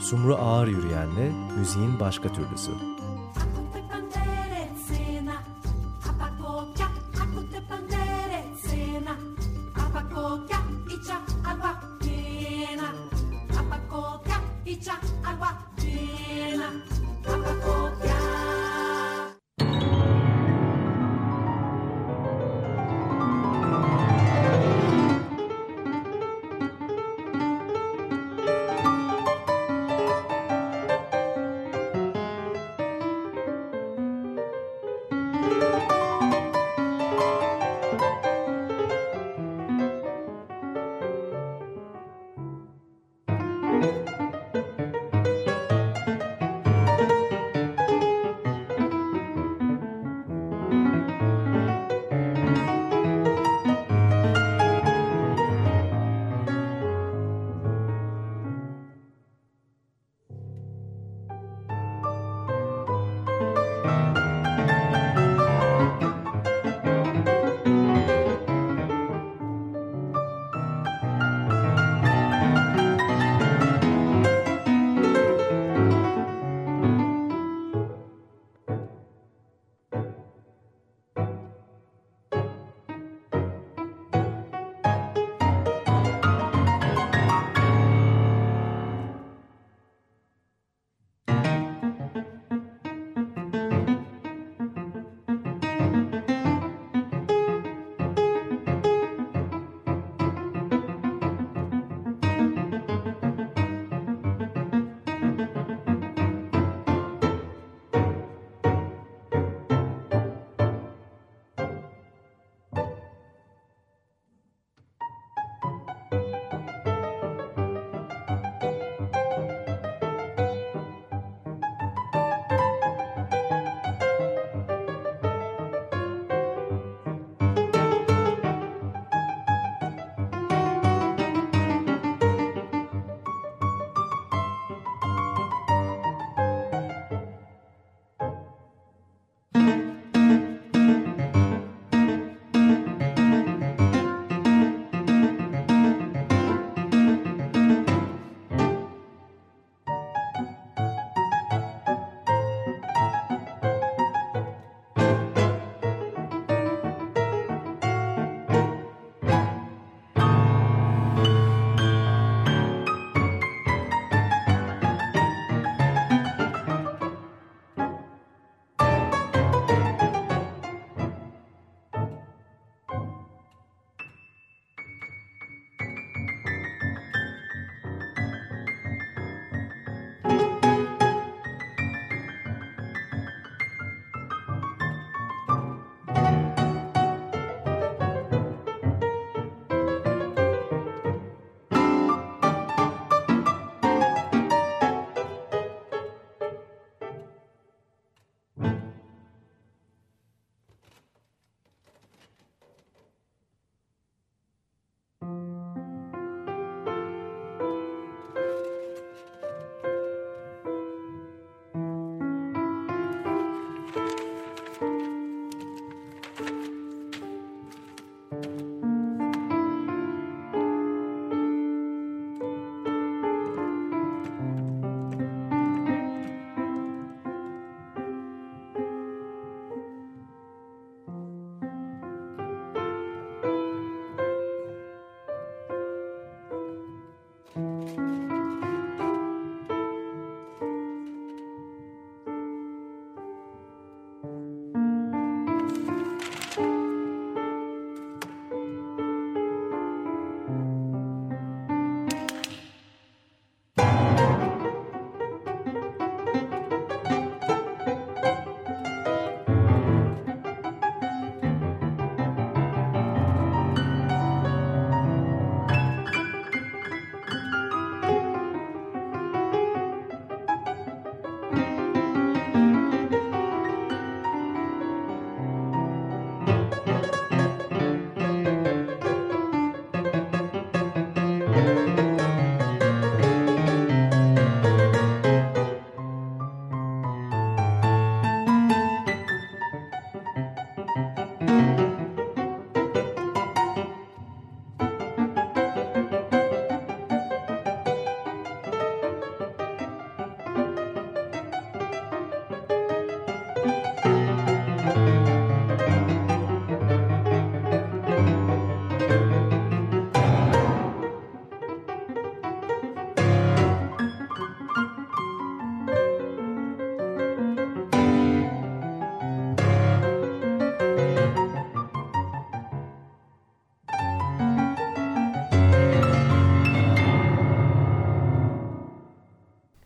Sumru Ağır Yürüyen'le müziğin başka türlüsü.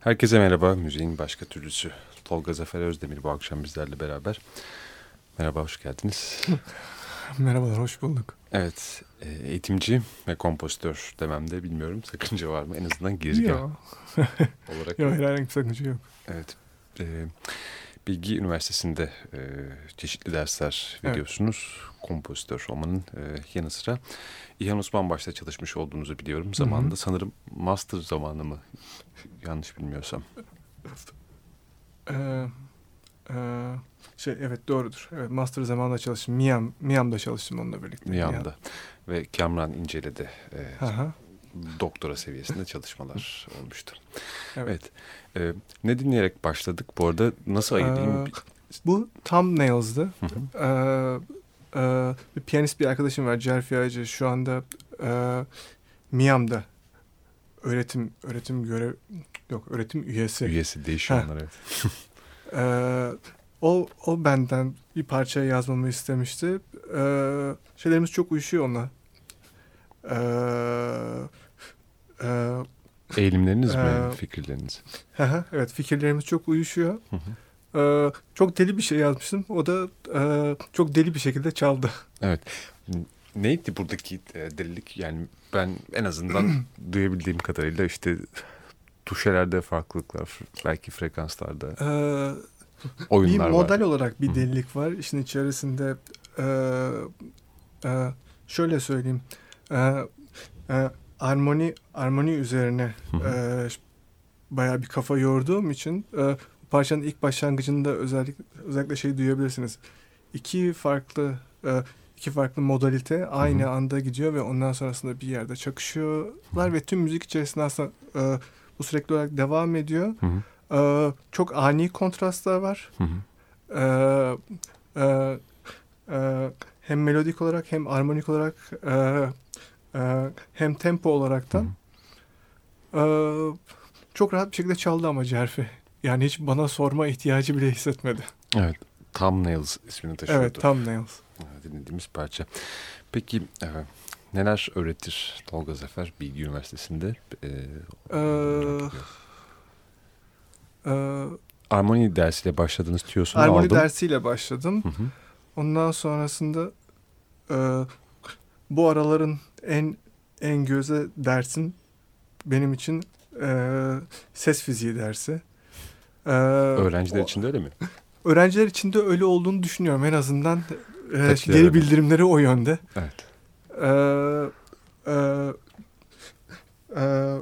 Herkese merhaba. Müziğin başka türlüsü. Tolga Zafer Özdemir bu akşam bizlerle beraber. Merhaba, hoş geldiniz. Merhabalar, hoş bulduk. Evet, e, eğitimci ve kompozitör dememde bilmiyorum sakınca var mı? En azından girizgah olarak. Yok, herhangi bir sakınca yok. Evet, e, Bilgi Üniversitesi'nde e, çeşitli dersler veriyorsunuz. Evet. Kompozitör olmanın e, yanı sıra. İlhan Osman başta çalışmış olduğunuzu biliyorum. Zamanında Hı -hı. sanırım master zamanı mı? Yanlış bilmiyorsam. Ee, e, şey evet doğrudur. Evet master zamanında çalıştım. Miam Miam'da çalıştım onunla birlikte. Miam'da. Miam. Ve Kamran İncele'de e, doktora seviyesinde çalışmalar olmuştu. Evet. evet. E, ne dinleyerek başladık? Bu arada nasıl ayırayım? Ee, bu Thumbnails'dı. Ee, e, bir piyanist bir arkadaşım var. Cerfi Aycı. Şu anda e, Miam'da öğretim öğretim görev yok öğretim üyesi. Üyesi değişiyor onlar evet. ee, o, o benden bir parça yazmamı istemişti. Ee, şeylerimiz çok uyuşuyor onunla. Ee, e, Eğilimleriniz e, mi? Fikirleriniz? evet fikirlerimiz çok uyuşuyor. Ee, çok deli bir şey yazmıştım. O da e, çok deli bir şekilde çaldı. Evet. Neydi buradaki delilik? Yani ben en azından duyabildiğim kadarıyla işte tuşelerde farklılıklar, belki frekanslarda, ee, oyunlar Bir model var. olarak bir delilik var. İşin içerisinde e, e, şöyle söyleyeyim. E, e, armoni armoni üzerine e, bayağı bir kafa yorduğum için e, parçanın ilk başlangıcında özellikle özellikle şey duyabilirsiniz. İki farklı e, iki farklı modalite aynı Hı-hı. anda gidiyor ve ondan sonrasında bir yerde çakışıyorlar Hı-hı. ve tüm müzik içerisinde aslında e, bu sürekli olarak devam ediyor. E, çok ani kontrastlar var. E, e, e, hem melodik olarak hem armonik olarak e, e, hem tempo olaraktan e, çok rahat bir şekilde çaldı ama Cerfi. Yani hiç bana sorma ihtiyacı bile hissetmedi. Evet. Thumbnails ismini taşıyordu. Evet, Thumbnails. Dinlediğimiz parça. Peki e, neler öğretir Tolga Zafer Bilgi Üniversitesi'nde? E, ee, e, Armoni dersiyle başladınız diyorsun. Armoni aldım. dersiyle başladım. Hı hı. Ondan sonrasında e, bu araların en en göze dersin benim için e, ses fiziği dersi. Ee, Öğrenciler o, için de öyle mi? Öğrenciler için de öyle olduğunu düşünüyorum. En azından e, geri bildirimleri o yönde. Evet. Ee, e, e,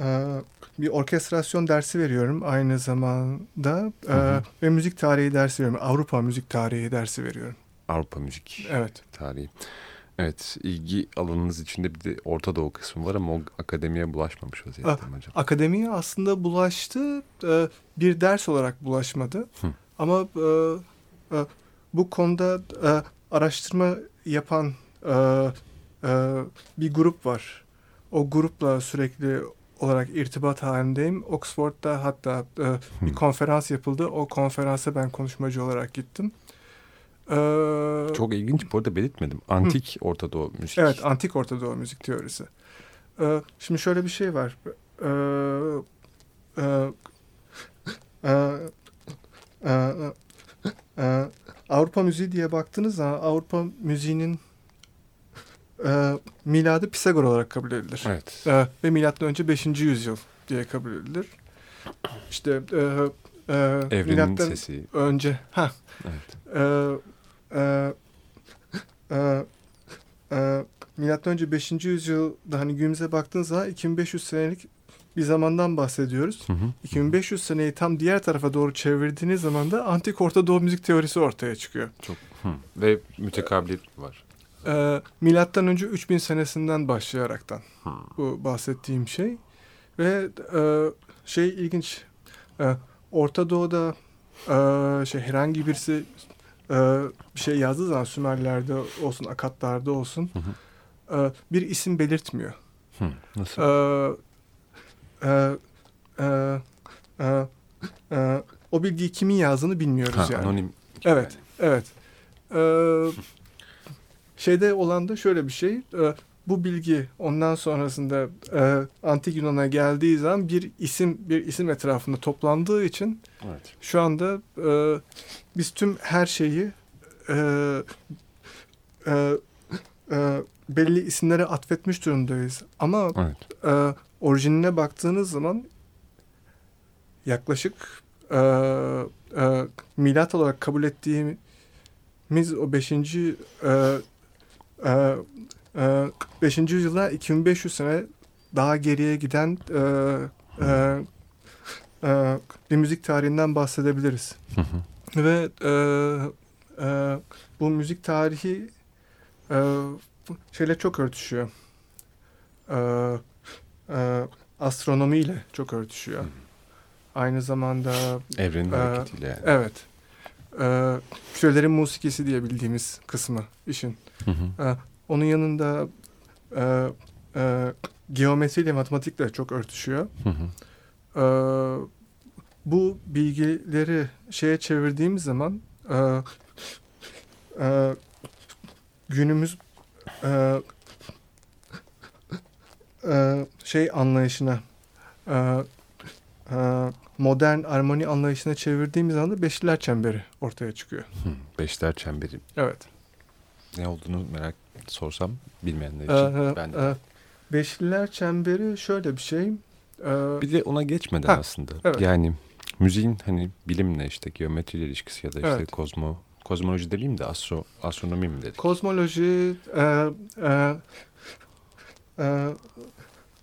e, bir orkestrasyon dersi veriyorum aynı zamanda e, hı hı. ve müzik tarihi dersi veriyorum. Avrupa müzik tarihi dersi veriyorum. Avrupa müzik evet. tarihi. Evet, ilgi alanınız içinde bir de Orta Doğu kısmı var ama o akademiye bulaşmamış vaziyette mi hocam? Akademiye aslında bulaştı, e, bir ders olarak bulaşmadı. Hı. Ama e, e, bu konuda araştırma yapan bir grup var. O grupla sürekli olarak irtibat halindeyim. Oxford'da hatta bir konferans yapıldı. O konferansa ben konuşmacı olarak gittim. Ee, Çok ilginç bu arada belirtmedim. Antik hı. Orta Doğu müzik. Evet antik Orta Doğu müzik teorisi. Ee, şimdi şöyle bir şey var. Ee, e, e, e, e, Avrupa müziği diye baktığınız zaman Avrupa müziğinin e, miladı Pisagor olarak kabul edilir. Evet. E, ve milattan önce 5. yüzyıl diye kabul edilir. İşte e, e, Evrenin milattan sesi. önce ha. Evet. E, e, e, e, milattan önce 5. yüzyılda hani günümüze baktığınız zaman 2500 senelik bir zamandan bahsediyoruz. Hı hı. 2500 seneyi tam diğer tarafa doğru çevirdiğiniz zaman da antik Orta Doğu müzik teorisi ortaya çıkıyor. Çok hı. ve mütekabilit var. E, milattan önce 3000 senesinden başlayaraktan hı. bu bahsettiğim şey ve e, şey ilginç. E, Orta Doğu'da e, şey herhangi birisi e, bir şey yazdığı zaman Sümerlerde olsun, Akatlarda olsun hı hı. E, bir isim belirtmiyor. Hı, nasıl? E, e, e, e, e, o bilgiyi kimin yazdığını bilmiyoruz ha, yani. Anonim. Evet, evet. E, şeyde olan da şöyle bir şey. E, bu bilgi ondan sonrasında e, antik Yunan'a geldiği zaman bir isim bir isim etrafında toplandığı için Evet. şu anda e, biz tüm her şeyi e, e, e, belli isimlere atfetmiş durumdayız. Ama Evet. e, orijinine baktığınız zaman yaklaşık e, e, milat olarak kabul ettiğimiz o 5. E, e, e, 5. yüzyılda 2500 sene daha geriye giden e, e, e, bir müzik tarihinden bahsedebiliriz. Hı hı. Ve e, e, bu müzik tarihi e, şeyle çok örtüşüyor. E, e, astronomiyle çok örtüşüyor. Aynı zamanda Evrenin Ee, hareketiyle yani. evet e, kürelerin musikisi diye bildiğimiz kısmı işin. Hı hı. Onun yanında e, e, geometriyle matematikle çok örtüşüyor. Hı hı. Ee, bu bilgileri şeye çevirdiğimiz zaman e, e, günümüz e, e, şey anlayışına e, e, modern armoni anlayışına çevirdiğimiz anda beşliler çemberi ortaya çıkıyor. Hı. Beşler çemberi Evet. ne olduğunu merak sorsam bilmeyenler Ee, için ben de. e, beşliler çemberi şöyle bir şey. E, Bir de ona geçmeden Ha, aslında. evet. Yani müziğin hani bilimle işte geometriyle ilişkisi ya da işte Evet. kozmo kozmoloji demeyeyim de astro astronomi mi dedik? kozmoloji e, e, e,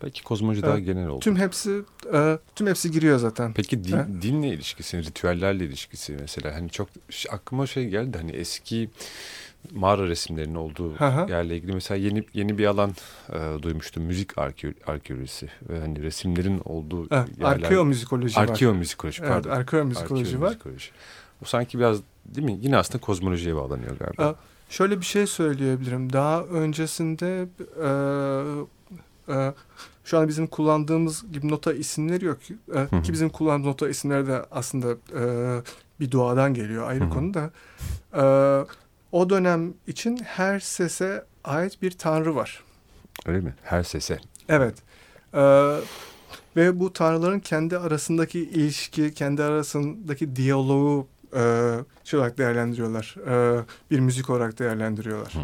Belki kozmoloji daha Evet. genel oldu. Tüm hepsi e, tüm hepsi giriyor zaten. Peki din, Ha. dinle ilişkisi, ritüellerle ilişkisi mesela hani çok aklıma şey geldi hani eski mağara resimlerinin olduğu Hı hı. yerle ilgili mesela yeni yeni bir alan e, duymuştum müzik arke, arkeolojisi ve hani resimlerin olduğu Ha, yerler arkeomüzikoloji var. arkeomüzikoloji Evet, pardon. arkeomüzikoloji var. Bu sanki biraz değil mi? Yine aslında kozmolojiye bağlanıyor galiba. Aa, Şöyle bir şey söyleyebilirim. Daha öncesinde e, e, şu an bizim kullandığımız gibi nota isimleri yok. E, hı. ki bizim kullandığımız nota isimleri de aslında e, bir doğadan geliyor ayrı Hı hı. konu da. E, o dönem için her sese ait bir tanrı var. Öyle mi? Her sese. Evet. E, ve bu tanrıların kendi arasındaki ilişki, kendi arasındaki diyaloğu e, şey olarak değerlendiriyorlar. E, bir müzik olarak değerlendiriyorlar. Hı.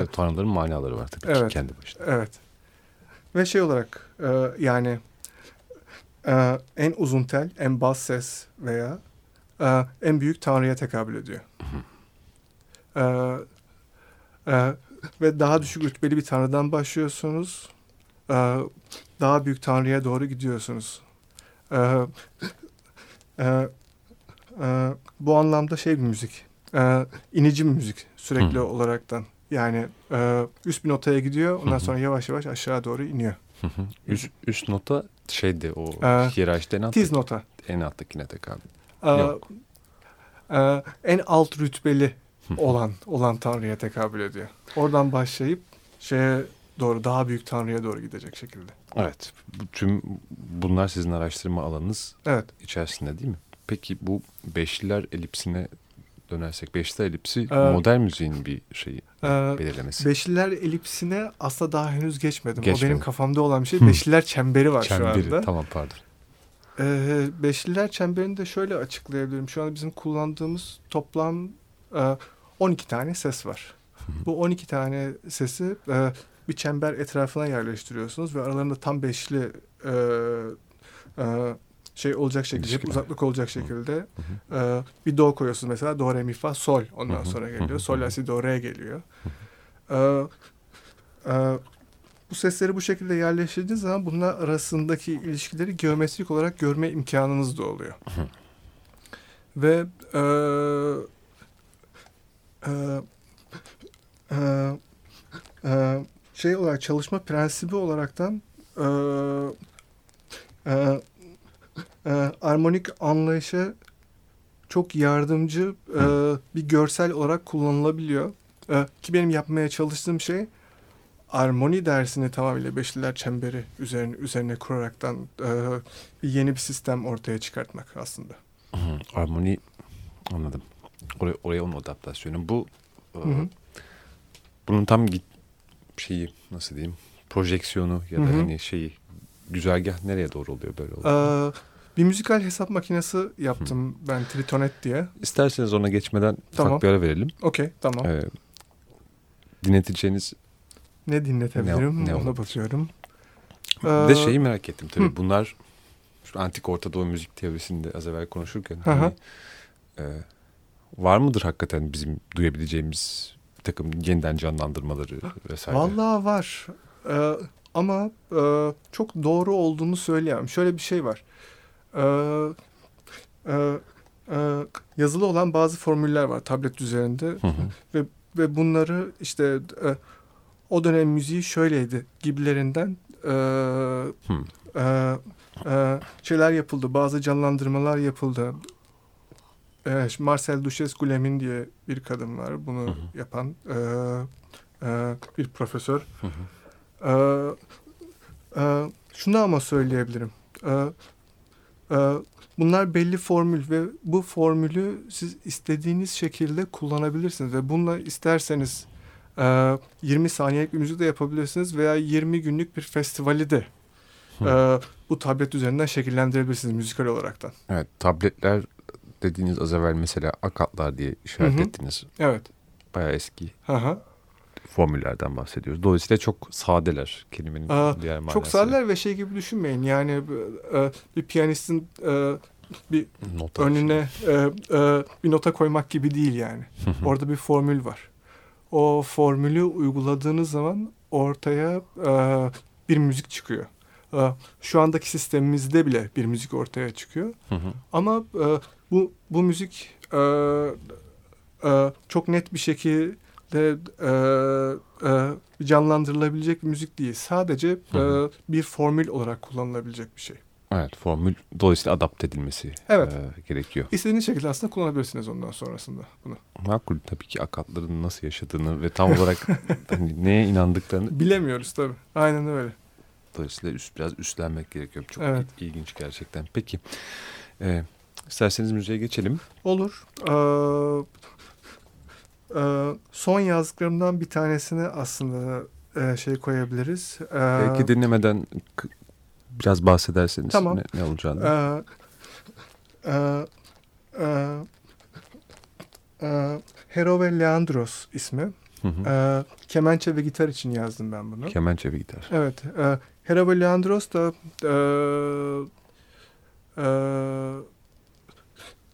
Ve tanrıların manaları var tabii ki Evet. kendi başına. Evet. Ve şey olarak e, yani e, en uzun tel, en bas ses veya e, en büyük tanrıya tekabül ediyor. E, e, ve daha düşük rütbeli bir tanrıdan başlıyorsunuz. E, daha büyük tanrıya doğru gidiyorsunuz. E, e, e, bu anlamda şey bir müzik. E, inici bir müzik sürekli Hı. olaraktan. Yani e, üst bir notaya gidiyor. Ondan Hı sonra yavaş yavaş aşağı doğru iniyor. Hı hı. üst, üst nota şeydi o Ee, hiyerarşide en, alttaki, Tiz nota. en alttakine tekabül. E, Yok. e, en alt rütbeli. Olan olan tanrıya tekabül ediyor. Oradan başlayıp şeye doğru daha büyük tanrıya doğru gidecek şekilde. Evet. Bu, tüm bunlar sizin araştırma alanınız Evet. içerisinde değil mi? Peki bu beşliler elipsine dönersek beşliler elipsi Ee, modern müziğin bir şeyi E, belirlemesi. beşliler elipsine asla daha henüz geçmedim. O Geçmedin. benim kafamda olan bir şey. Hı. Beşliler çemberi var şu Çemberi. anda. Tamam pardon. Ee, beşliler çemberini de şöyle açıklayabilirim. Şu an bizim kullandığımız toplam e, 12 tane ses var. Bu 12 tane sesi e, bir çember etrafına yerleştiriyorsunuz ve aralarında tam beşli e, e, şey olacak şekilde, İlişkiler. uzaklık olacak şekilde e, bir do koyuyorsunuz mesela do re mi fa sol ondan sonra geliyor. Sol la si do re geliyor. E, e, bu sesleri bu şekilde yerleştirdiğiniz zaman bunlar arasındaki ilişkileri geometrik olarak görme imkanınız da oluyor. Ve e, e, e, e, şey olarak çalışma prensibi olaraktan e, e, e, armonik anlayışa çok yardımcı e, bir görsel olarak kullanılabiliyor. E, ki benim yapmaya çalıştığım şey armoni dersini tamamıyla beşliler çemberi üzerine, üzerine kuraraktan e, yeni bir sistem ortaya çıkartmak aslında. Hı, Armoni anladım. Oraya, oraya onun adaptasyonu. Bu e, Hı hı. bunun tam git, şeyi nasıl diyeyim projeksiyonu ya da Hı hı. hani şeyi güzergah nereye doğru oluyor böyle oldu? Ee, bir müzikal hesap makinesi yaptım ben Tritonet diye. İsterseniz ona geçmeden Tamam. ufak bir ara verelim. Okey tamam. Ee, dinleteceğiniz Ne dinletebilirim Ne- ne ona bakıyorum. bir de Ee, şeyi merak ettim tabii. hı. Bunlar şu antik Orta Doğu müzik teorisinde az evvel konuşurken Hı hı. hani, e, var mıdır hakikaten bizim duyabileceğimiz bir takım yeniden canlandırmaları vesaire? Vallahi var. Ee, ama e, çok doğru olduğunu söyleyemem. Şöyle bir şey var. Ee, e, e, yazılı olan bazı formüller var tablet üzerinde Hı hı. ve bunları işte e, o dönem müziği şöyleydi gibilerinden e, Hı. e, e, şeyler yapıldı. Bazı canlandırmalar yapıldı. E, Marcel Duchesne Guillemin diye bir kadın var. Bunu Hı hı. yapan e, e, bir profesör. Hı hı. E, e, şunu ama söyleyebilirim. E, e, bunlar belli formül ve bu formülü siz istediğiniz şekilde kullanabilirsiniz ve bununla isterseniz e, 20 saniyelik bir müzik de yapabilirsiniz veya 20 günlük bir festivali de e, bu tablet üzerinden şekillendirebilirsiniz müzikal olaraktan. Evet tabletler dediğiniz az evvel mesela akatlar diye işaret Hı hı. ettiniz. Evet. Bayağı eski Hı hı. formüllerden bahsediyoruz. Dolayısıyla çok sadeler kelimenin Aa, diğer manası. Çok sadeler ve şey gibi düşünmeyin. Yani e, bir piyanistin e, bir Nota önüne e, e, bir nota koymak gibi değil yani. Orada bir formül var. O formülü uyguladığınız zaman ortaya e, bir müzik çıkıyor. E, şu andaki sistemimizde bile bir müzik ortaya çıkıyor. Hı hı. Ama e, bu bu müzik e, e, çok net bir şekilde e, e, canlandırılabilecek bir müzik değil. Sadece Hı hı. e, bir formül olarak kullanılabilecek bir şey. Evet formül dolayısıyla adapte edilmesi Evet. e, gerekiyor. İstediğiniz şekilde aslında kullanabilirsiniz ondan sonrasında bunu. Makul tabii ki akatların nasıl yaşadığını ve tam olarak hani neye inandıklarını Bilemiyoruz tabii. Aynen öyle. dolayısıyla üst, biraz üstlenmek gerekiyor. Çok Evet. il- ilginç gerçekten. Peki e, isterseniz müziğe geçelim. Olur. Ee, e, son yazdıklarımdan bir tanesini aslında e, şey koyabiliriz. Ee, Belki dinlemeden biraz bahsederseniz Tamam. ne, ne olacağını. e, e, e, e, Hero ve Leandros ismi. Hı hı. E, kemençe ve gitar için yazdım ben bunu. Kemençe ve gitar. Evet. E, Hera ve Leandros da e, e,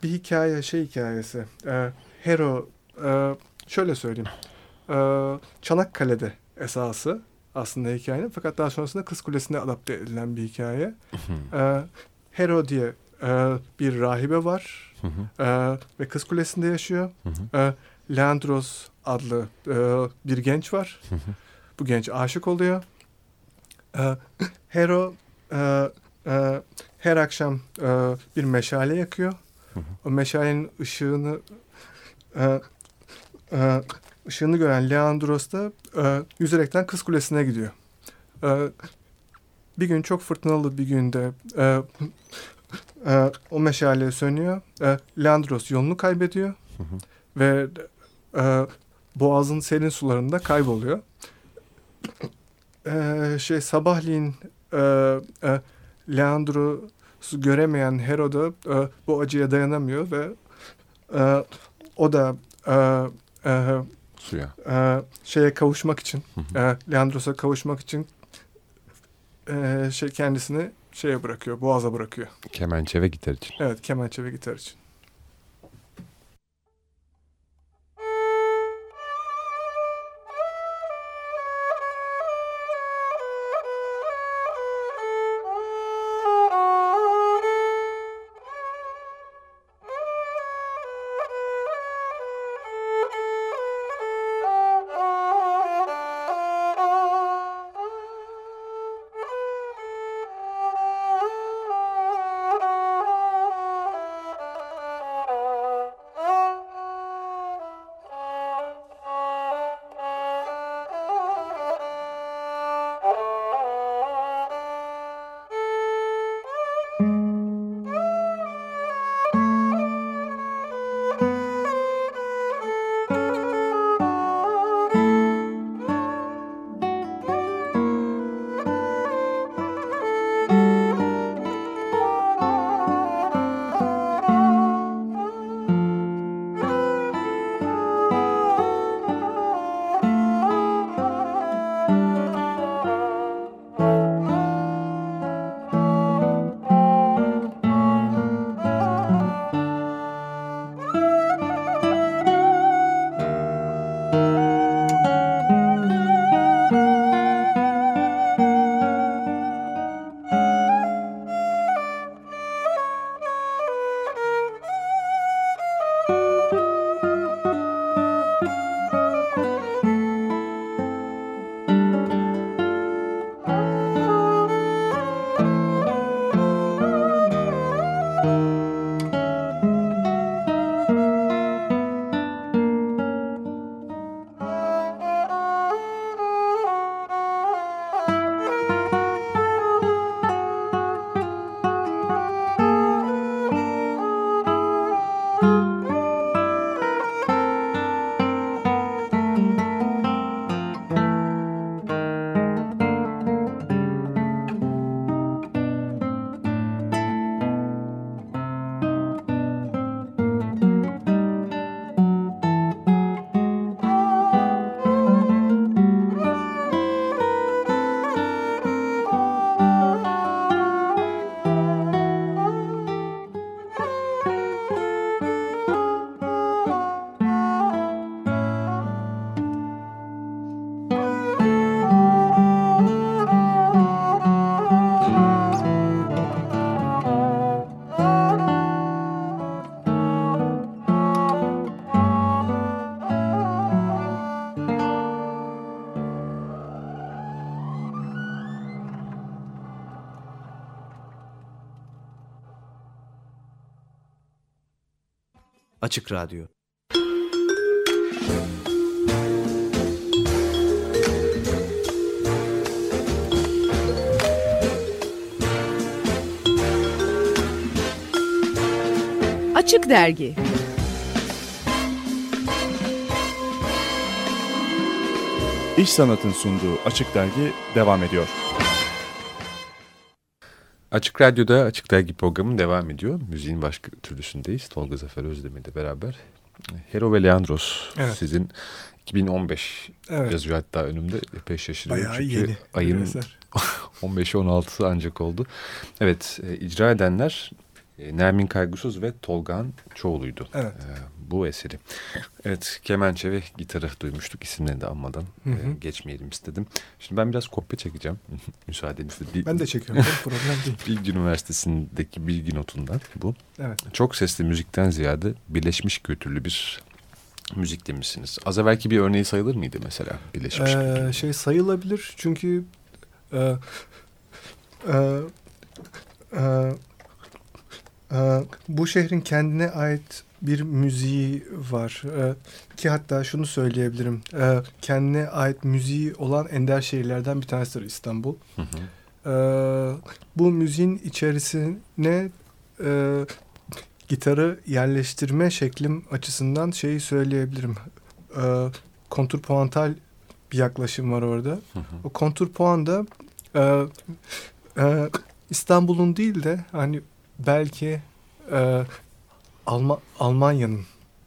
bir hikaye, şey hikayesi. E, Hero, e, şöyle söyleyeyim. E, Çanakkale'de esası aslında hikayenin. Fakat daha sonrasında Kız Kulesi'ne adapte edilen bir hikaye. E, Hero diye e, bir rahibe var. E, ve Kız Kulesi'nde yaşıyor. E, Leandros adlı e, bir genç var. Bu genç aşık oluyor. E, Hero e, e, her akşam e, bir meşale yakıyor. Hı hı. O meşalenin ışığını e, e, ışığını gören Leandros da e, yüzerekten Kız Kulesi'ne gidiyor. E, bir gün çok fırtınalı bir günde e, e, o meşale sönüyor. E, Leandros yolunu kaybediyor Hı hı. ve e, boğazın serin sularında kayboluyor. E, şey sabahleyin e, e, Leandros'u göremeyen Heroda e, bu acıya dayanamıyor ve e, o da e, e, Suya. e, şeye kavuşmak için, Hı hı. e, Leandros'a kavuşmak için e, şey kendisini şeye bırakıyor, boğaza bırakıyor. Kemençe ve gitar için. Evet, kemençe ve gitar için. Açık Radyo Açık Dergi İş Sanat'ın sunduğu Açık Dergi devam ediyor. Açık Radyo'da Açık Dergi programı devam ediyor. Müziğin başka türlüsündeyiz. Tolga Zafer Özdemir ile beraber. Hero ve Leandros Evet. sizin 2015 Evet. yazıyor hatta önümde. Epey şaşırıyorum. Bayağı çünkü yeni. ayın eser. 15'i 16'sı ancak oldu. Evet e, icra edenler e, Nermin Kaygusuz ve Tolgan Çoğulu'ydu. Evet. E, bu eseri. Evet kemençe ve gitarı duymuştuk isimlerini de anmadan Hı hı. e, geçmeyelim istedim. Şimdi ben biraz kopya çekeceğim müsaadenizle. Bir, Ben de çekiyorum. problem değil. Bilgi Üniversitesi'ndeki bilgi notundan bu. Evet. Çok sesli müzikten ziyade birleşmiş kültürlü bir müzik demişsiniz. Az evvelki bir örneği sayılır mıydı mesela birleşmiş kültürlü? Ee, şey sayılabilir çünkü e, e, e, e, bu şehrin kendine ait bir müziği var E, ki hatta şunu söyleyebilirim E, kendine ait müziği olan ender şehirlerden bir tanesidir İstanbul. Hı hı. E, bu müziğin içerisine e, gitarı yerleştirme şeklim açısından şeyi söyleyebilirim. E, kontrpuantal bir yaklaşım var orada. Hı hı. O kontrpuan da e, e, İstanbul'un değil de hani belki e, Alma, Almanya'nın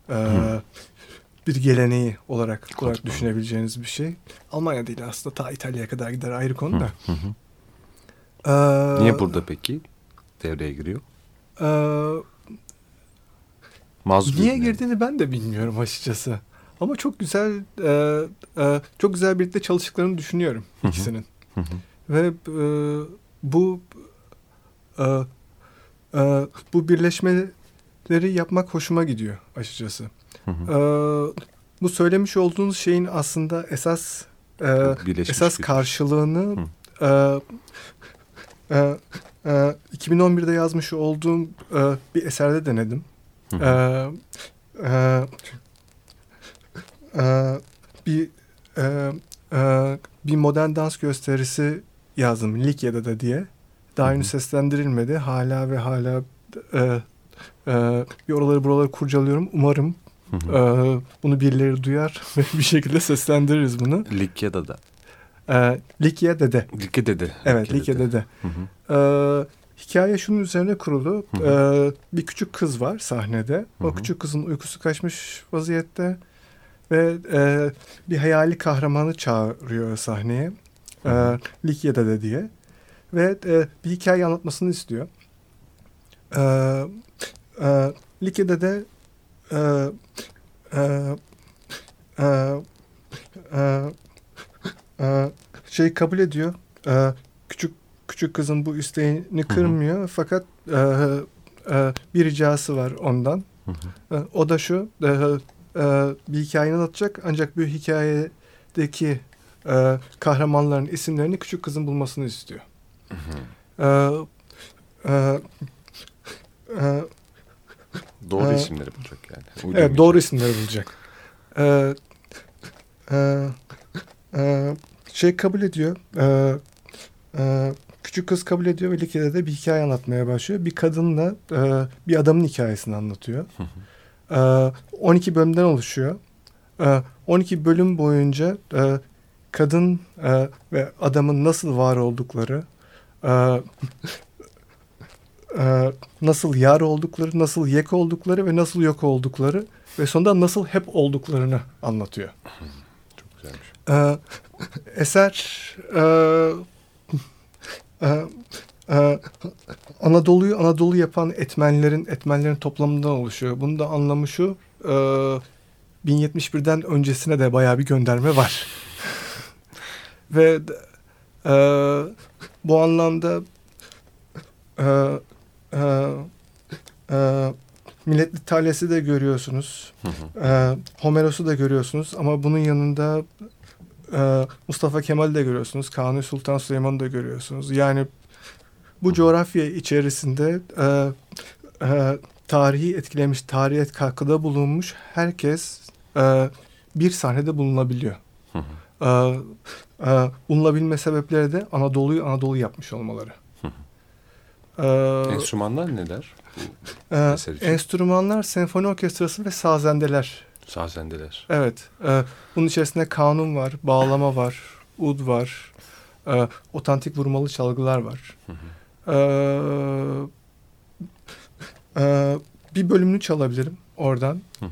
e, Hı. bir geleneği olarak, olarak düşünebileceğiniz bir şey. Almanya değil aslında ta İtalya'ya kadar gider ayrı konu da. Hı hı. E, Niye burada peki devreye giriyor? e, Mazlum Niye yani. girdiğini ben de bilmiyorum açıkçası. Ama çok güzel e, e, çok güzel birlikte çalıştıklarını düşünüyorum Hı hı. ikisinin. Hı hı. Ve e, bu e, e, bu birleşmeleri yapmak hoşuma gidiyor açıkçası. Hı hı. E, bu söylemiş olduğunuz şeyin aslında esas e, Birleşmiş esas karşılığını e, e, e, 2011'de yazmış olduğum e, bir eserde denedim. Hı hı. Ee, e, e, bir e, e, bir modern dans gösterisi yazdım Likya'da da diye. Daha henüz seslendirilmedi. Hala ve hala e, e, bir oraları buraları kurcalıyorum. Umarım Hı hı. e, bunu birileri duyar ve bir şekilde seslendiririz bunu. Likya'da da. E, Likya'da de. Likya'da da. Evet Likya'da de. Hı hı. Ee, hikaye şunun üzerine kurulu. Hı Ee, bir küçük kız var sahnede. O hı. küçük kızın uykusu kaçmış vaziyette. Ve e, bir hayali kahramanı çağırıyor sahneye. Hı hı. Ee, Likya'da da diye. Ve e, bir hikaye anlatmasını istiyor. Ee, e, Likya'da da e, e, e, e, e, şey kabul ediyor. E, küçük küçük kızın bu isteğini kırmıyor fakat e, e, bir ricası var ondan. Hı hı. E, o da şu e, e, bir hikaye anlatacak ancak bu hikayedeki e, kahramanların isimlerini küçük kızın bulmasını istiyor. E, e, e, Doğru Ee, isimleri bulacak yani. Evet Uydurmayacak. doğru isimleri bulacak. Ee, e, e, şey kabul ediyor. Ee, e, küçük kız kabul ediyor ve Likya'da de bir hikaye anlatmaya başlıyor. Bir kadınla e, bir adamın hikayesini anlatıyor. Ee, 12 bölümden oluşuyor. Ee, 12 bölüm boyunca e, kadın e, ve adamın nasıl var oldukları, e, e, nasıl yar oldukları, nasıl yek oldukları ve nasıl yok oldukları ve sonunda nasıl hep olduklarını anlatıyor. Çok güzelmiş. Ee, eser e, e, e, Anadolu'yu Anadolu yapan etmenlerin etmenlerin toplamından oluşuyor. Bunun da anlamı şu e, 1071'den öncesine de bayağı bir gönderme var. Ve e, bu anlamda e, e, e, Milletli de görüyorsunuz. Hı hı. Ee, Homeros'u da görüyorsunuz ama bunun yanında e, Mustafa Kemal'i de görüyorsunuz. Kanuni Sultan Süleyman'ı da görüyorsunuz. Yani bu coğrafya içerisinde e, e, tarihi etkilemiş, tarihe katkıda bulunmuş herkes e, bir sahnede bulunabiliyor. Hı E, e, bulunabilme sebepleri de Anadolu'yu Anadolu yapmış olmaları. E, Enstrümanlar neler? e, enstrümanlar, senfoni orkestrası ve sazendeler. Sazendeler. Evet. E, bunun içerisinde kanun var, bağlama var, ud var, e, otantik vurmalı çalgılar var. E, e, bir bölümünü çalabilirim oradan. Hı hı.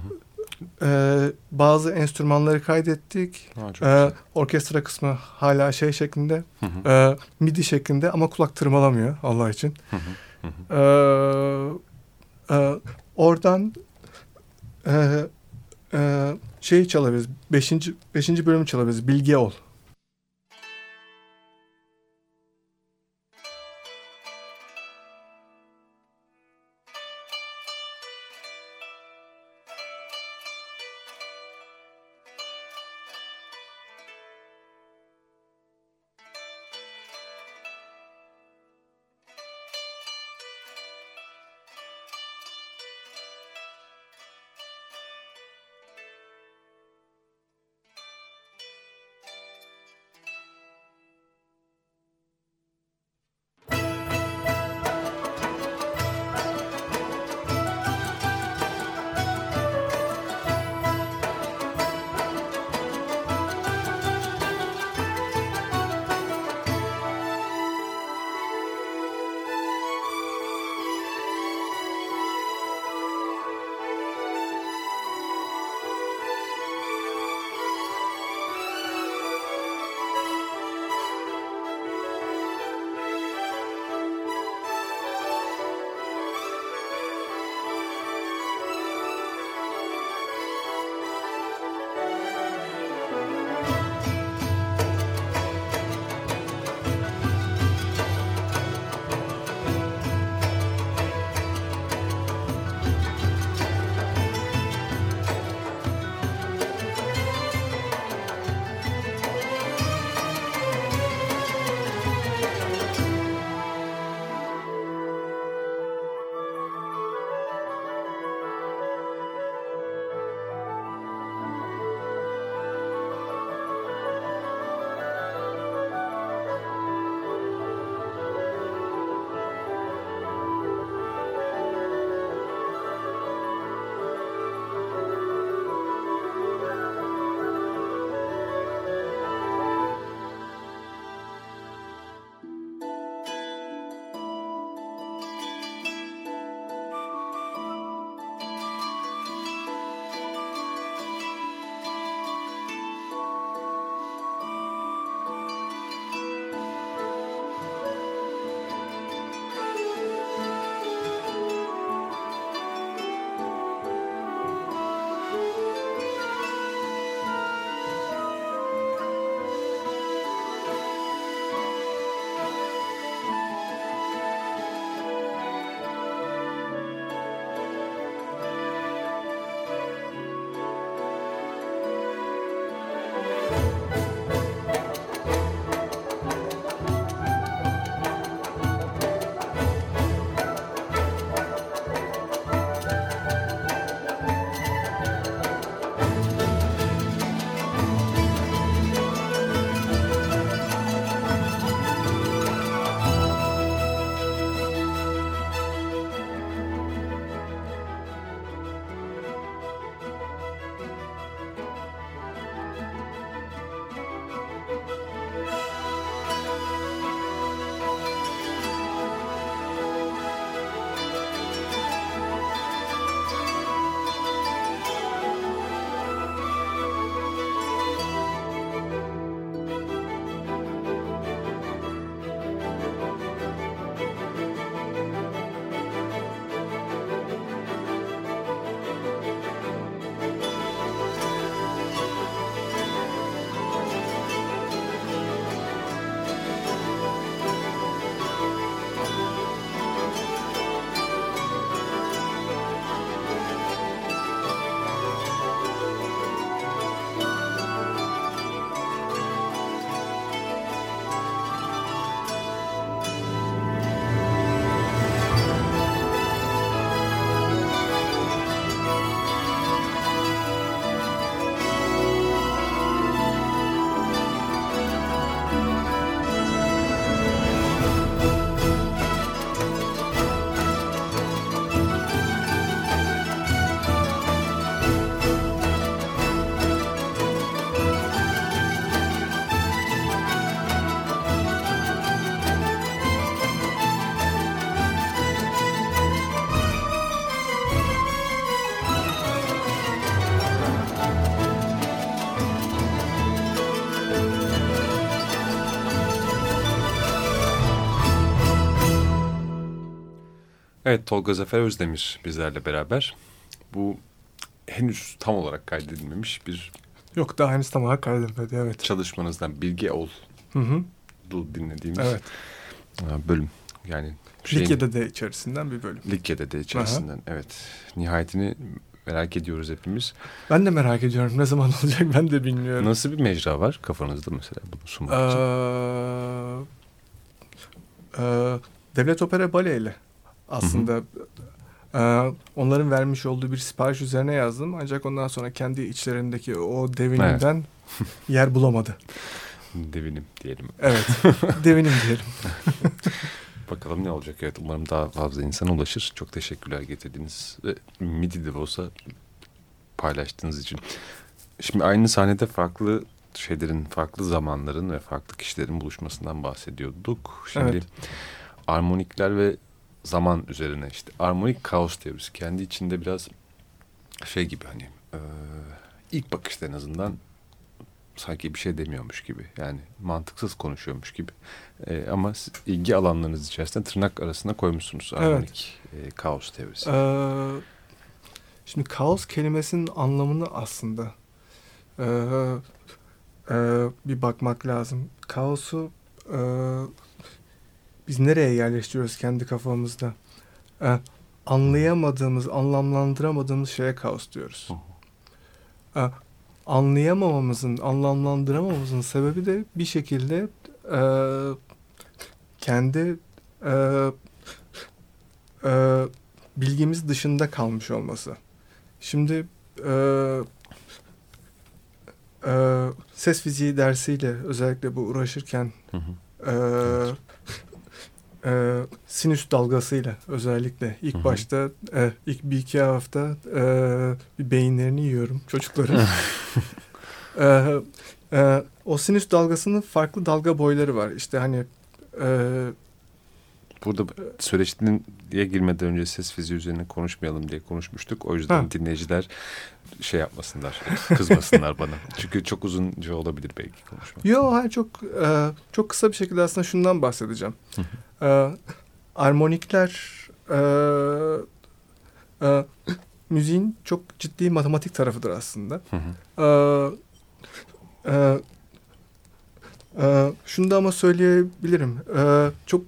E, bazı enstrümanları kaydettik. Ha, E, orkestra kısmı hala şey şeklinde, Hı hı. e, midi şeklinde ama kulak tırmalamıyor Allah için. Hı hı. Hı hı. E, e, oradan e, e, şeyi çalabiliriz. Beşinci, beşinci bölümü çalabiliriz. Bilge ol. Evet Tolga Zafer Özdemir bizlerle beraber. Bu henüz tam olarak kaydedilmemiş bir Yok daha henüz tam olarak kaydedilmedi evet. çalışmanızdan Bilge Ol Hı hı. dinlediğimiz Evet. e, bölüm. Yani şeyin- Likya'da de içerisinden bir bölüm. Likya'da de içerisinden. Evet. Nihayetini merak ediyoruz hepimiz. Ben de merak ediyorum ne zaman olacak ben de bilmiyorum. Nasıl bir mecra var kafanızda mesela bunu sunmak için? Ee, e, Devlet Opera Bale ile aslında e, onların vermiş olduğu bir sipariş üzerine yazdım. Ancak ondan sonra kendi içlerindeki o devinimden yer bulamadı. Devinim diyelim. Evet, devinim diyelim. Bakalım ne olacak. Evet umarım daha fazla insana ulaşır. Çok teşekkürler getirdiğiniz ve MIDI de olsa paylaştığınız için. Şimdi aynı sahnede farklı şeylerin, farklı zamanların ve farklı kişilerin buluşmasından bahsediyorduk. Şimdi Evet. armonikler ve zaman üzerine işte armonik kaos teorisi kendi içinde biraz şey gibi hani e, ilk bakışta en azından sanki bir şey demiyormuş gibi yani mantıksız konuşuyormuş gibi E, ama ilgi alanlarınız içerisinde tırnak arasına koymuşsunuz Evet. armonik e, kaos teorisi. Ee, şimdi kaos kelimesinin anlamını aslında ee, e, bir bakmak lazım. Kaosu e, biz nereye yerleştiriyoruz kendi kafamızda? E, anlayamadığımız, anlamlandıramadığımız şeye kaos diyoruz. E, anlayamamamızın, anlamlandıramamamızın sebebi de bir şekilde e, kendi e, e, bilgimiz dışında kalmış olması. Şimdi e, e, ses fiziği dersiyle özellikle bu uğraşırken Hı hı. e, e, sinüs dalgasıyla özellikle ilk Hı hı. başta e, ilk bir iki hafta e, bir beyinlerini yiyorum çocukların. e, e, o sinüs dalgasının farklı dalga boyları var. İşte hani e, Burada süreçtin diye girmeden önce ses fiziği üzerine konuşmayalım diye konuşmuştuk. O yüzden Ha. dinleyiciler şey yapmasınlar, kızmasınlar bana. Çünkü çok uzunca olabilir belki konuşma. Yo hayır çok e, çok kısa bir şekilde aslında şundan bahsedeceğim. e, armonikler e, e, müziğin çok ciddi matematik tarafıdır aslında. E, e, e, şunu da ama söyleyebilirim. E, çok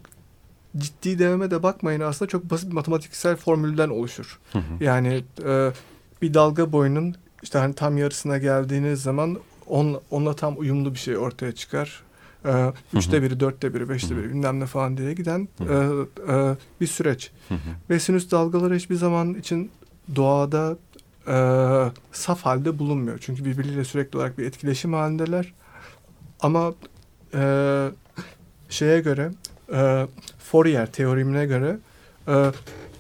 ciddi dememe de bakmayın aslında çok basit bir matematiksel formülden oluşur. Hı hı. Yani e, bir dalga boyunun işte hani tam yarısına geldiğiniz zaman on, onunla tam uyumlu bir şey ortaya çıkar. E, üçte biri, dörtte biri, beşte biri bilmem ne falan diye giden e, e, bir süreç. Ve sinüs dalgaları hiçbir zaman için doğada e, saf halde bulunmuyor. Çünkü birbirleriyle sürekli olarak bir etkileşim halindeler. Ama e, şeye göre e, Fourier teoremine göre e,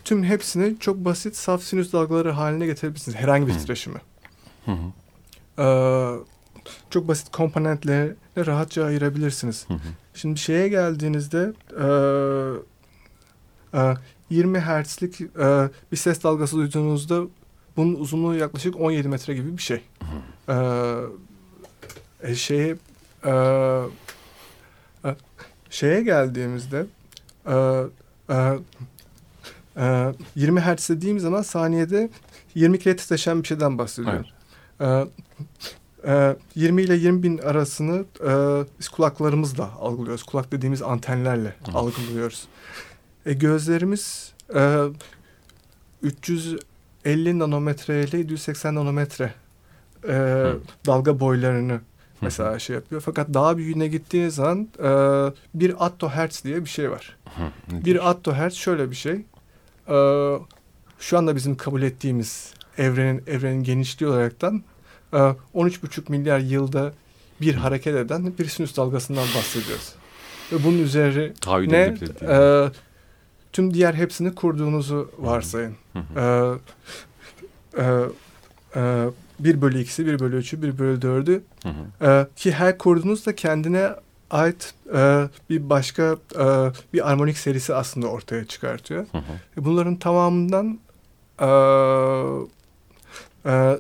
tüm hepsini çok basit saf sinüs dalgaları haline getirebilirsiniz. Herhangi bir titreşimi. Hı hı. E, çok basit komponentlerle rahatça ayırabilirsiniz. Hı hı. Şimdi şeye geldiğinizde e, e, 20 Hz'lik e, bir ses dalgası duyduğunuzda bunun uzunluğu yaklaşık 17 metre gibi bir şey. E, e, şeye e, e, şeye geldiğimizde e, e, e, 20 Hz dediğim zaman saniyede 20 kere titreşen bir şeyden bahsediyorum. E, e, 20 ile 20 bin arasını e, biz kulaklarımızla algılıyoruz. Kulak dediğimiz antenlerle Hı. algılıyoruz. E, gözlerimiz e, 350 nanometre ile 780 nanometre e, dalga boylarını mesela şey yapıyor. Fakat daha büyüğüne gittiğiniz zaman e, bir attohertz diye bir şey var. Hı. Bir attohertz şöyle bir şey. E, şu anda bizim kabul ettiğimiz evrenin evrenin genişliği olaraktan e, 13,5 milyar yılda bir hareket eden bir sinüs dalgasından bahsediyoruz. Ve bunun Tahayyül ne e, tüm diğer hepsini kurduğunuzu varsayın. E, e, e, 1 bölü 2'si, 1 bölü 3'ü, 1 bölü 4'ü Hı hı. ee, ki her kurduğunuz da kendine ait e, bir başka e, bir armonik serisi aslında ortaya çıkartıyor. Hı hı. Ve Bunların tamamından e, e,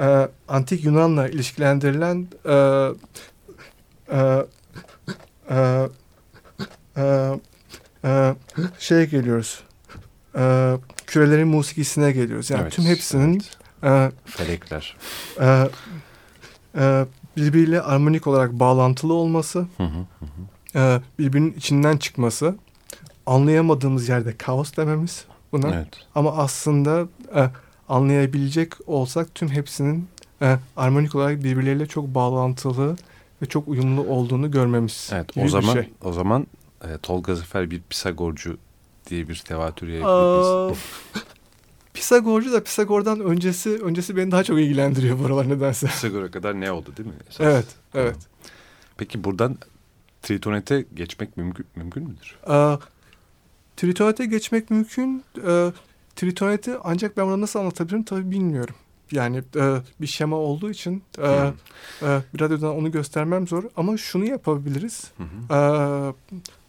e, antik Yunan'la ilişkilendirilen e, e, e, e, e, şeye geliyoruz. e, kürelerin musikisine geliyoruz. Yani Evet, tüm hepsinin e, Felekler. e, e, birbiriyle armonik olarak bağlantılı olması, Hı hı. e, birbirinin içinden çıkması, anlayamadığımız yerde kaos dememiz buna. Evet. Ama aslında e, anlayabilecek olsak tüm hepsinin e, armonik olarak birbirleriyle çok bağlantılı ve çok uyumlu olduğunu görmemiz. Evet o zaman şey. o zaman e, Tolga Zafer bir Pisagorcu diye bir tevatür yayabiliriz. Pisagorcu da Pisagor'dan öncesi öncesi beni daha çok ilgilendiriyor bu aralar nedense. Pisagor'a kadar ne oldu değil mi? esas? evet, evet. Peki buradan Tritonet'e geçmek mümkün, mümkün müdür? Aa, Tritonet'e geçmek mümkün. Ee, Tritonet'i ancak ben bunu nasıl anlatabilirim tabii bilmiyorum. Yani e, bir şema olduğu için e, Hı. e, radyodan onu göstermem zor. Ama şunu yapabiliriz. Hı hı.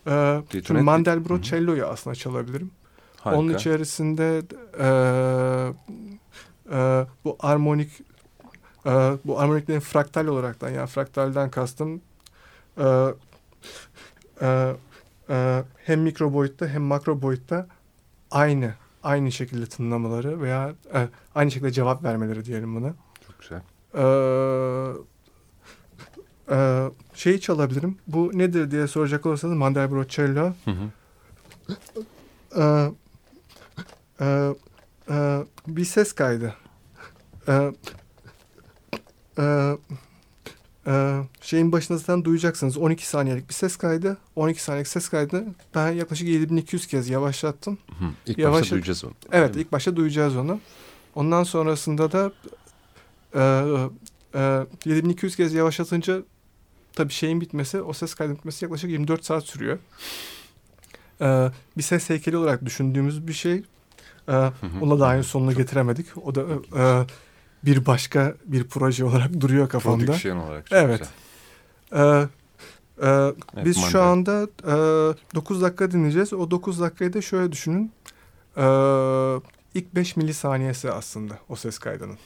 Ee, e, şimdi Mandelbrot cello'yu aslında çalabilirim. Harika. Onun içerisinde e, e, bu armonik e, bu armoniklerin fraktal olaraktan yani fraktalden kastım e, e, e, hem mikro boyutta hem makro boyutta aynı aynı şekilde tınlamaları veya e, aynı şekilde cevap vermeleri diyelim buna. Çok güzel. Ee, e, şeyi çalabilirim. Bu nedir diye soracak olursanız Mandelbrot cello. Hı hı. Ee, e, e, bir ses kaydı. Ee, e, e, şeyin başında zaten duyacaksınız. 12 saniyelik bir ses kaydı. 12 saniyelik ses kaydı. Ben yaklaşık 7200 kez yavaşlattım. Hı. İlk Yavaş- başta duyacağız onu. Evet ilk başta duyacağız onu. Ondan sonrasında da e, e, 7200 kez yavaşlatınca tabii şeyin bitmesi, o ses kaydının bitmesi yaklaşık 24 saat sürüyor. E, bir ses heykeli olarak düşündüğümüz bir şey. E, Hı hı. ona da aynı sonunu getiremedik. O da e, bir başka bir proje olarak duruyor kafamda. Prodüksiyon olarak çok Evet. güzel. E, e, Evet, biz şu anda e, 9 dakika dinleyeceğiz. O 9 dakikayı da şöyle düşünün. E, ilk 5 milisaniyesi aslında o ses kaydının.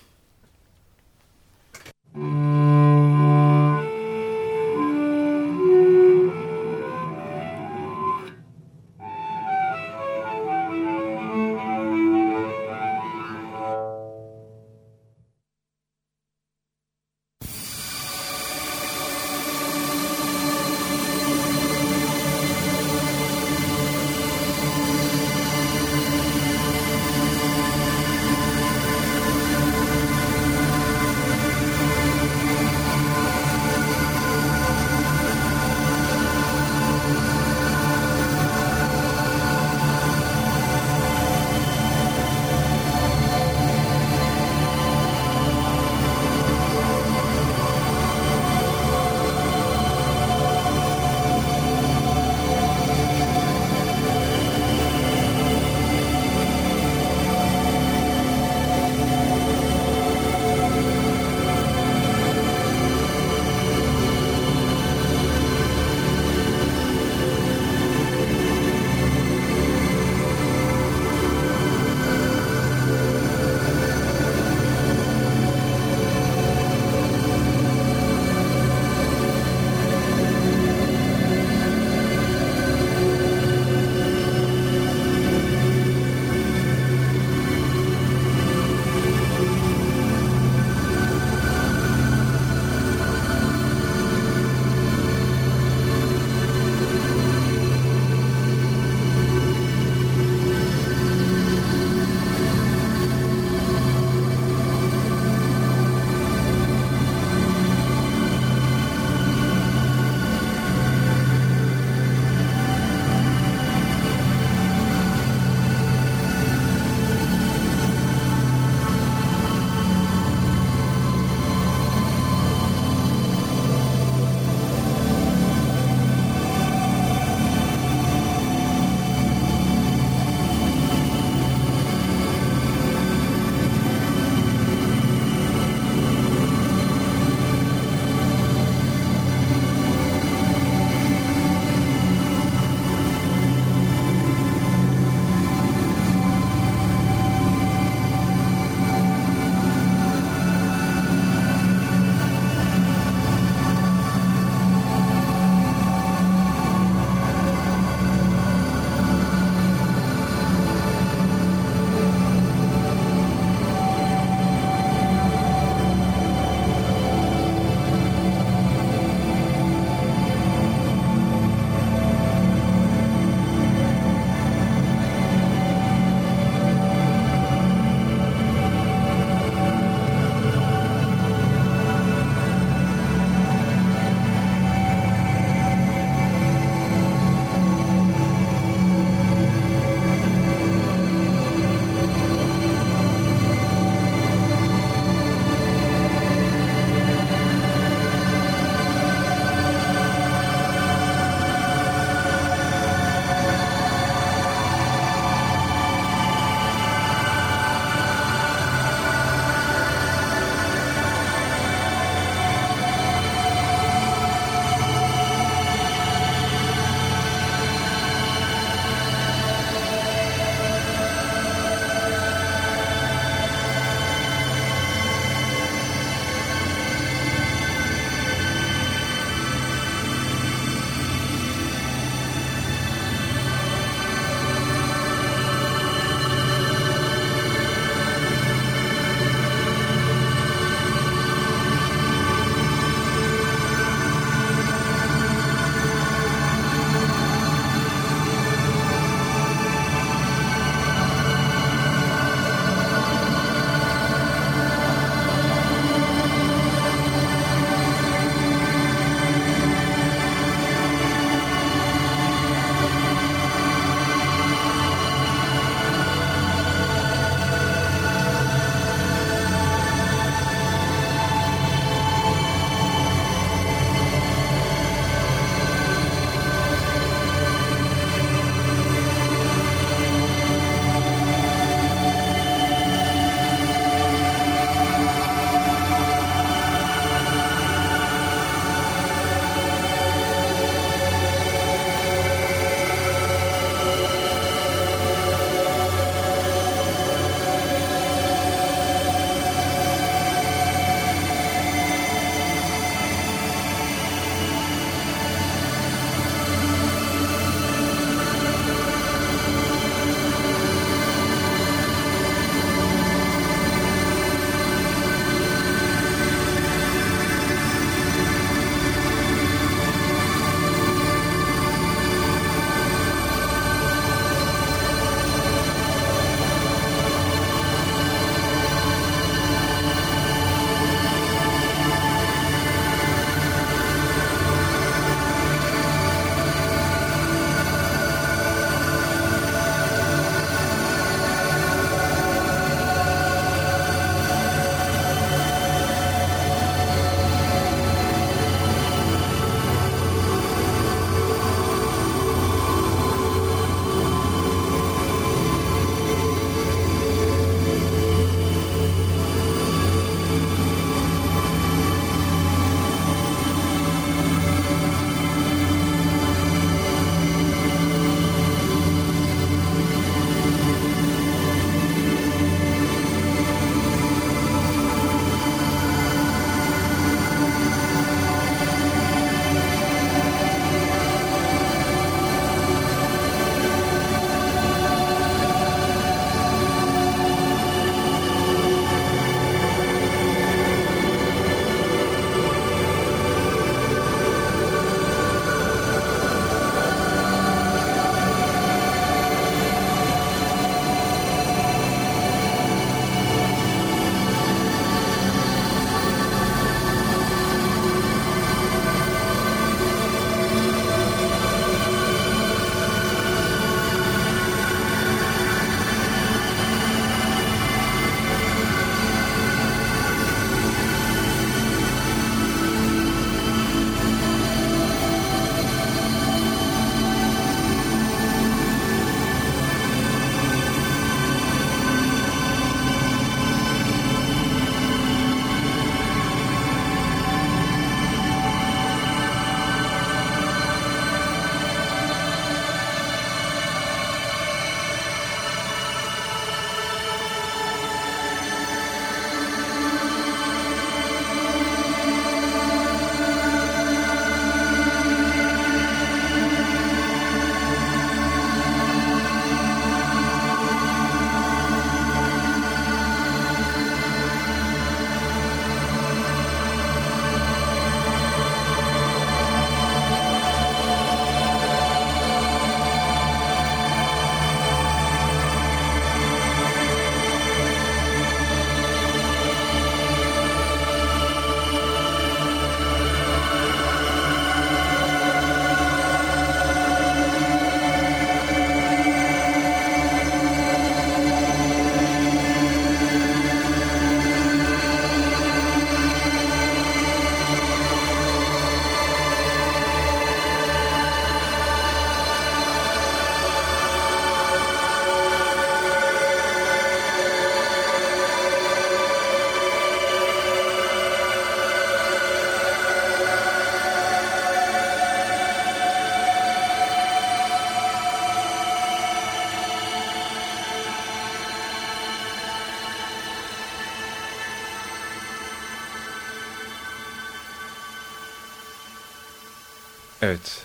Evet.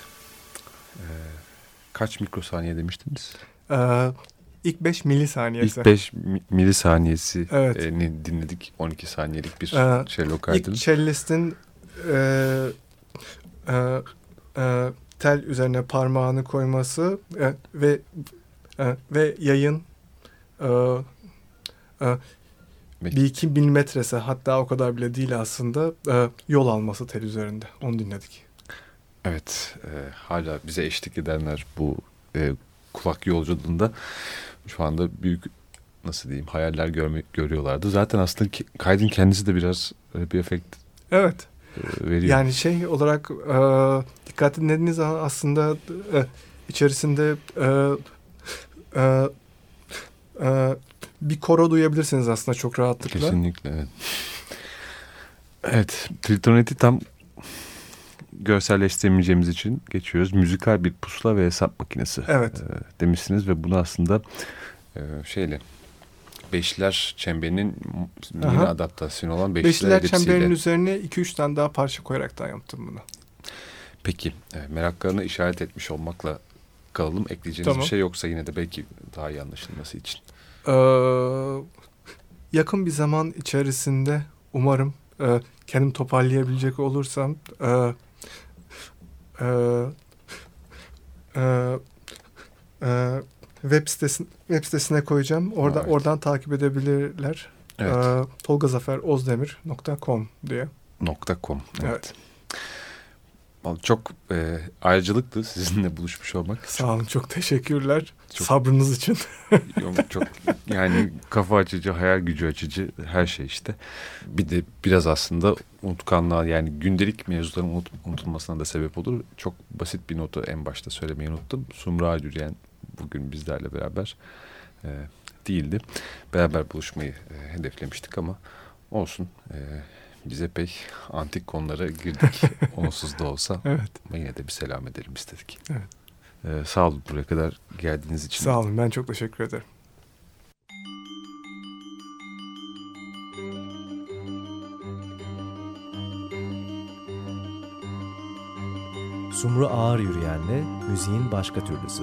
Ee, kaç mikrosaniye demiştiniz? Ee, ilk 5 milisaniyesi. İlk 5 milisaniyesi Evet. e, dinledik. 12 saniyelik bir Ee, cello İlk kaydını. cellistin e, e, e, tel üzerine parmağını koyması e, ve e, ve yayın e, e, bir iki milimetrese hatta o kadar bile değil aslında e, yol alması tel üzerinde. Onu dinledik. Evet. e, hala bize eşlik edenler bu e, kulak yolculuğunda şu anda büyük nasıl diyeyim hayaller görme, görüyorlardı. Zaten aslında kaydın kendisi de biraz e, bir efekt Evet. e, veriyor. Yani şey olarak e, dikkat zaman aslında e, içerisinde e, e, e, bir koro duyabilirsiniz aslında çok rahatlıkla. Kesinlikle evet. Evet, Tritonet'i tam görselleştiremeyeceğimiz için geçiyoruz. Müzikal bir pusula ve hesap makinesi Evet. e, demişsiniz ve bunu aslında e, şeyle Beşler çemberinin yeni Aha. adaptasyonu olan Beşler, Beşliler Ellipsiyle. çemberinin üzerine 2-3 tane daha parça koyaraktan yaptım bunu. Peki, e, meraklarını işaret etmiş olmakla kalalım. Ekleyeceğiniz Tamam. bir şey yoksa yine de belki daha iyi anlaşılması için. Ee, yakın bir zaman içerisinde umarım e, kendim toparlayabilecek olursam e, web sitesine web sitesine koyacağım. Orada Evet. oradan takip edebilirler. Evet. Ee, tolgazaferozdemir.com diye. .com. Evet. Evet. Çok e, ayrıcalıklı sizinle buluşmuş olmak. Sağ olun çok teşekkürler Çok- sabrınız için. Çok yani kafa açıcı, hayal gücü açıcı her şey işte. Bir de biraz aslında unutkanlığa yani gündelik mevzuların unut, unutulmasına da sebep olur. Çok basit bir notu en başta söylemeyi unuttum. Sumra Yürüyen bugün bizlerle beraber e, değildi. Beraber buluşmayı e, hedeflemiştik ama olsun. E, biz epey antik konulara girdik. Onsuz da olsa. evet. Ama yine de bir selam edelim istedik. Evet. E, sağ olun buraya kadar geldiğiniz için. Sağ olun ben çok teşekkür ederim. Sumru Ağır Yürüyen'le müziğin başka türlüsü.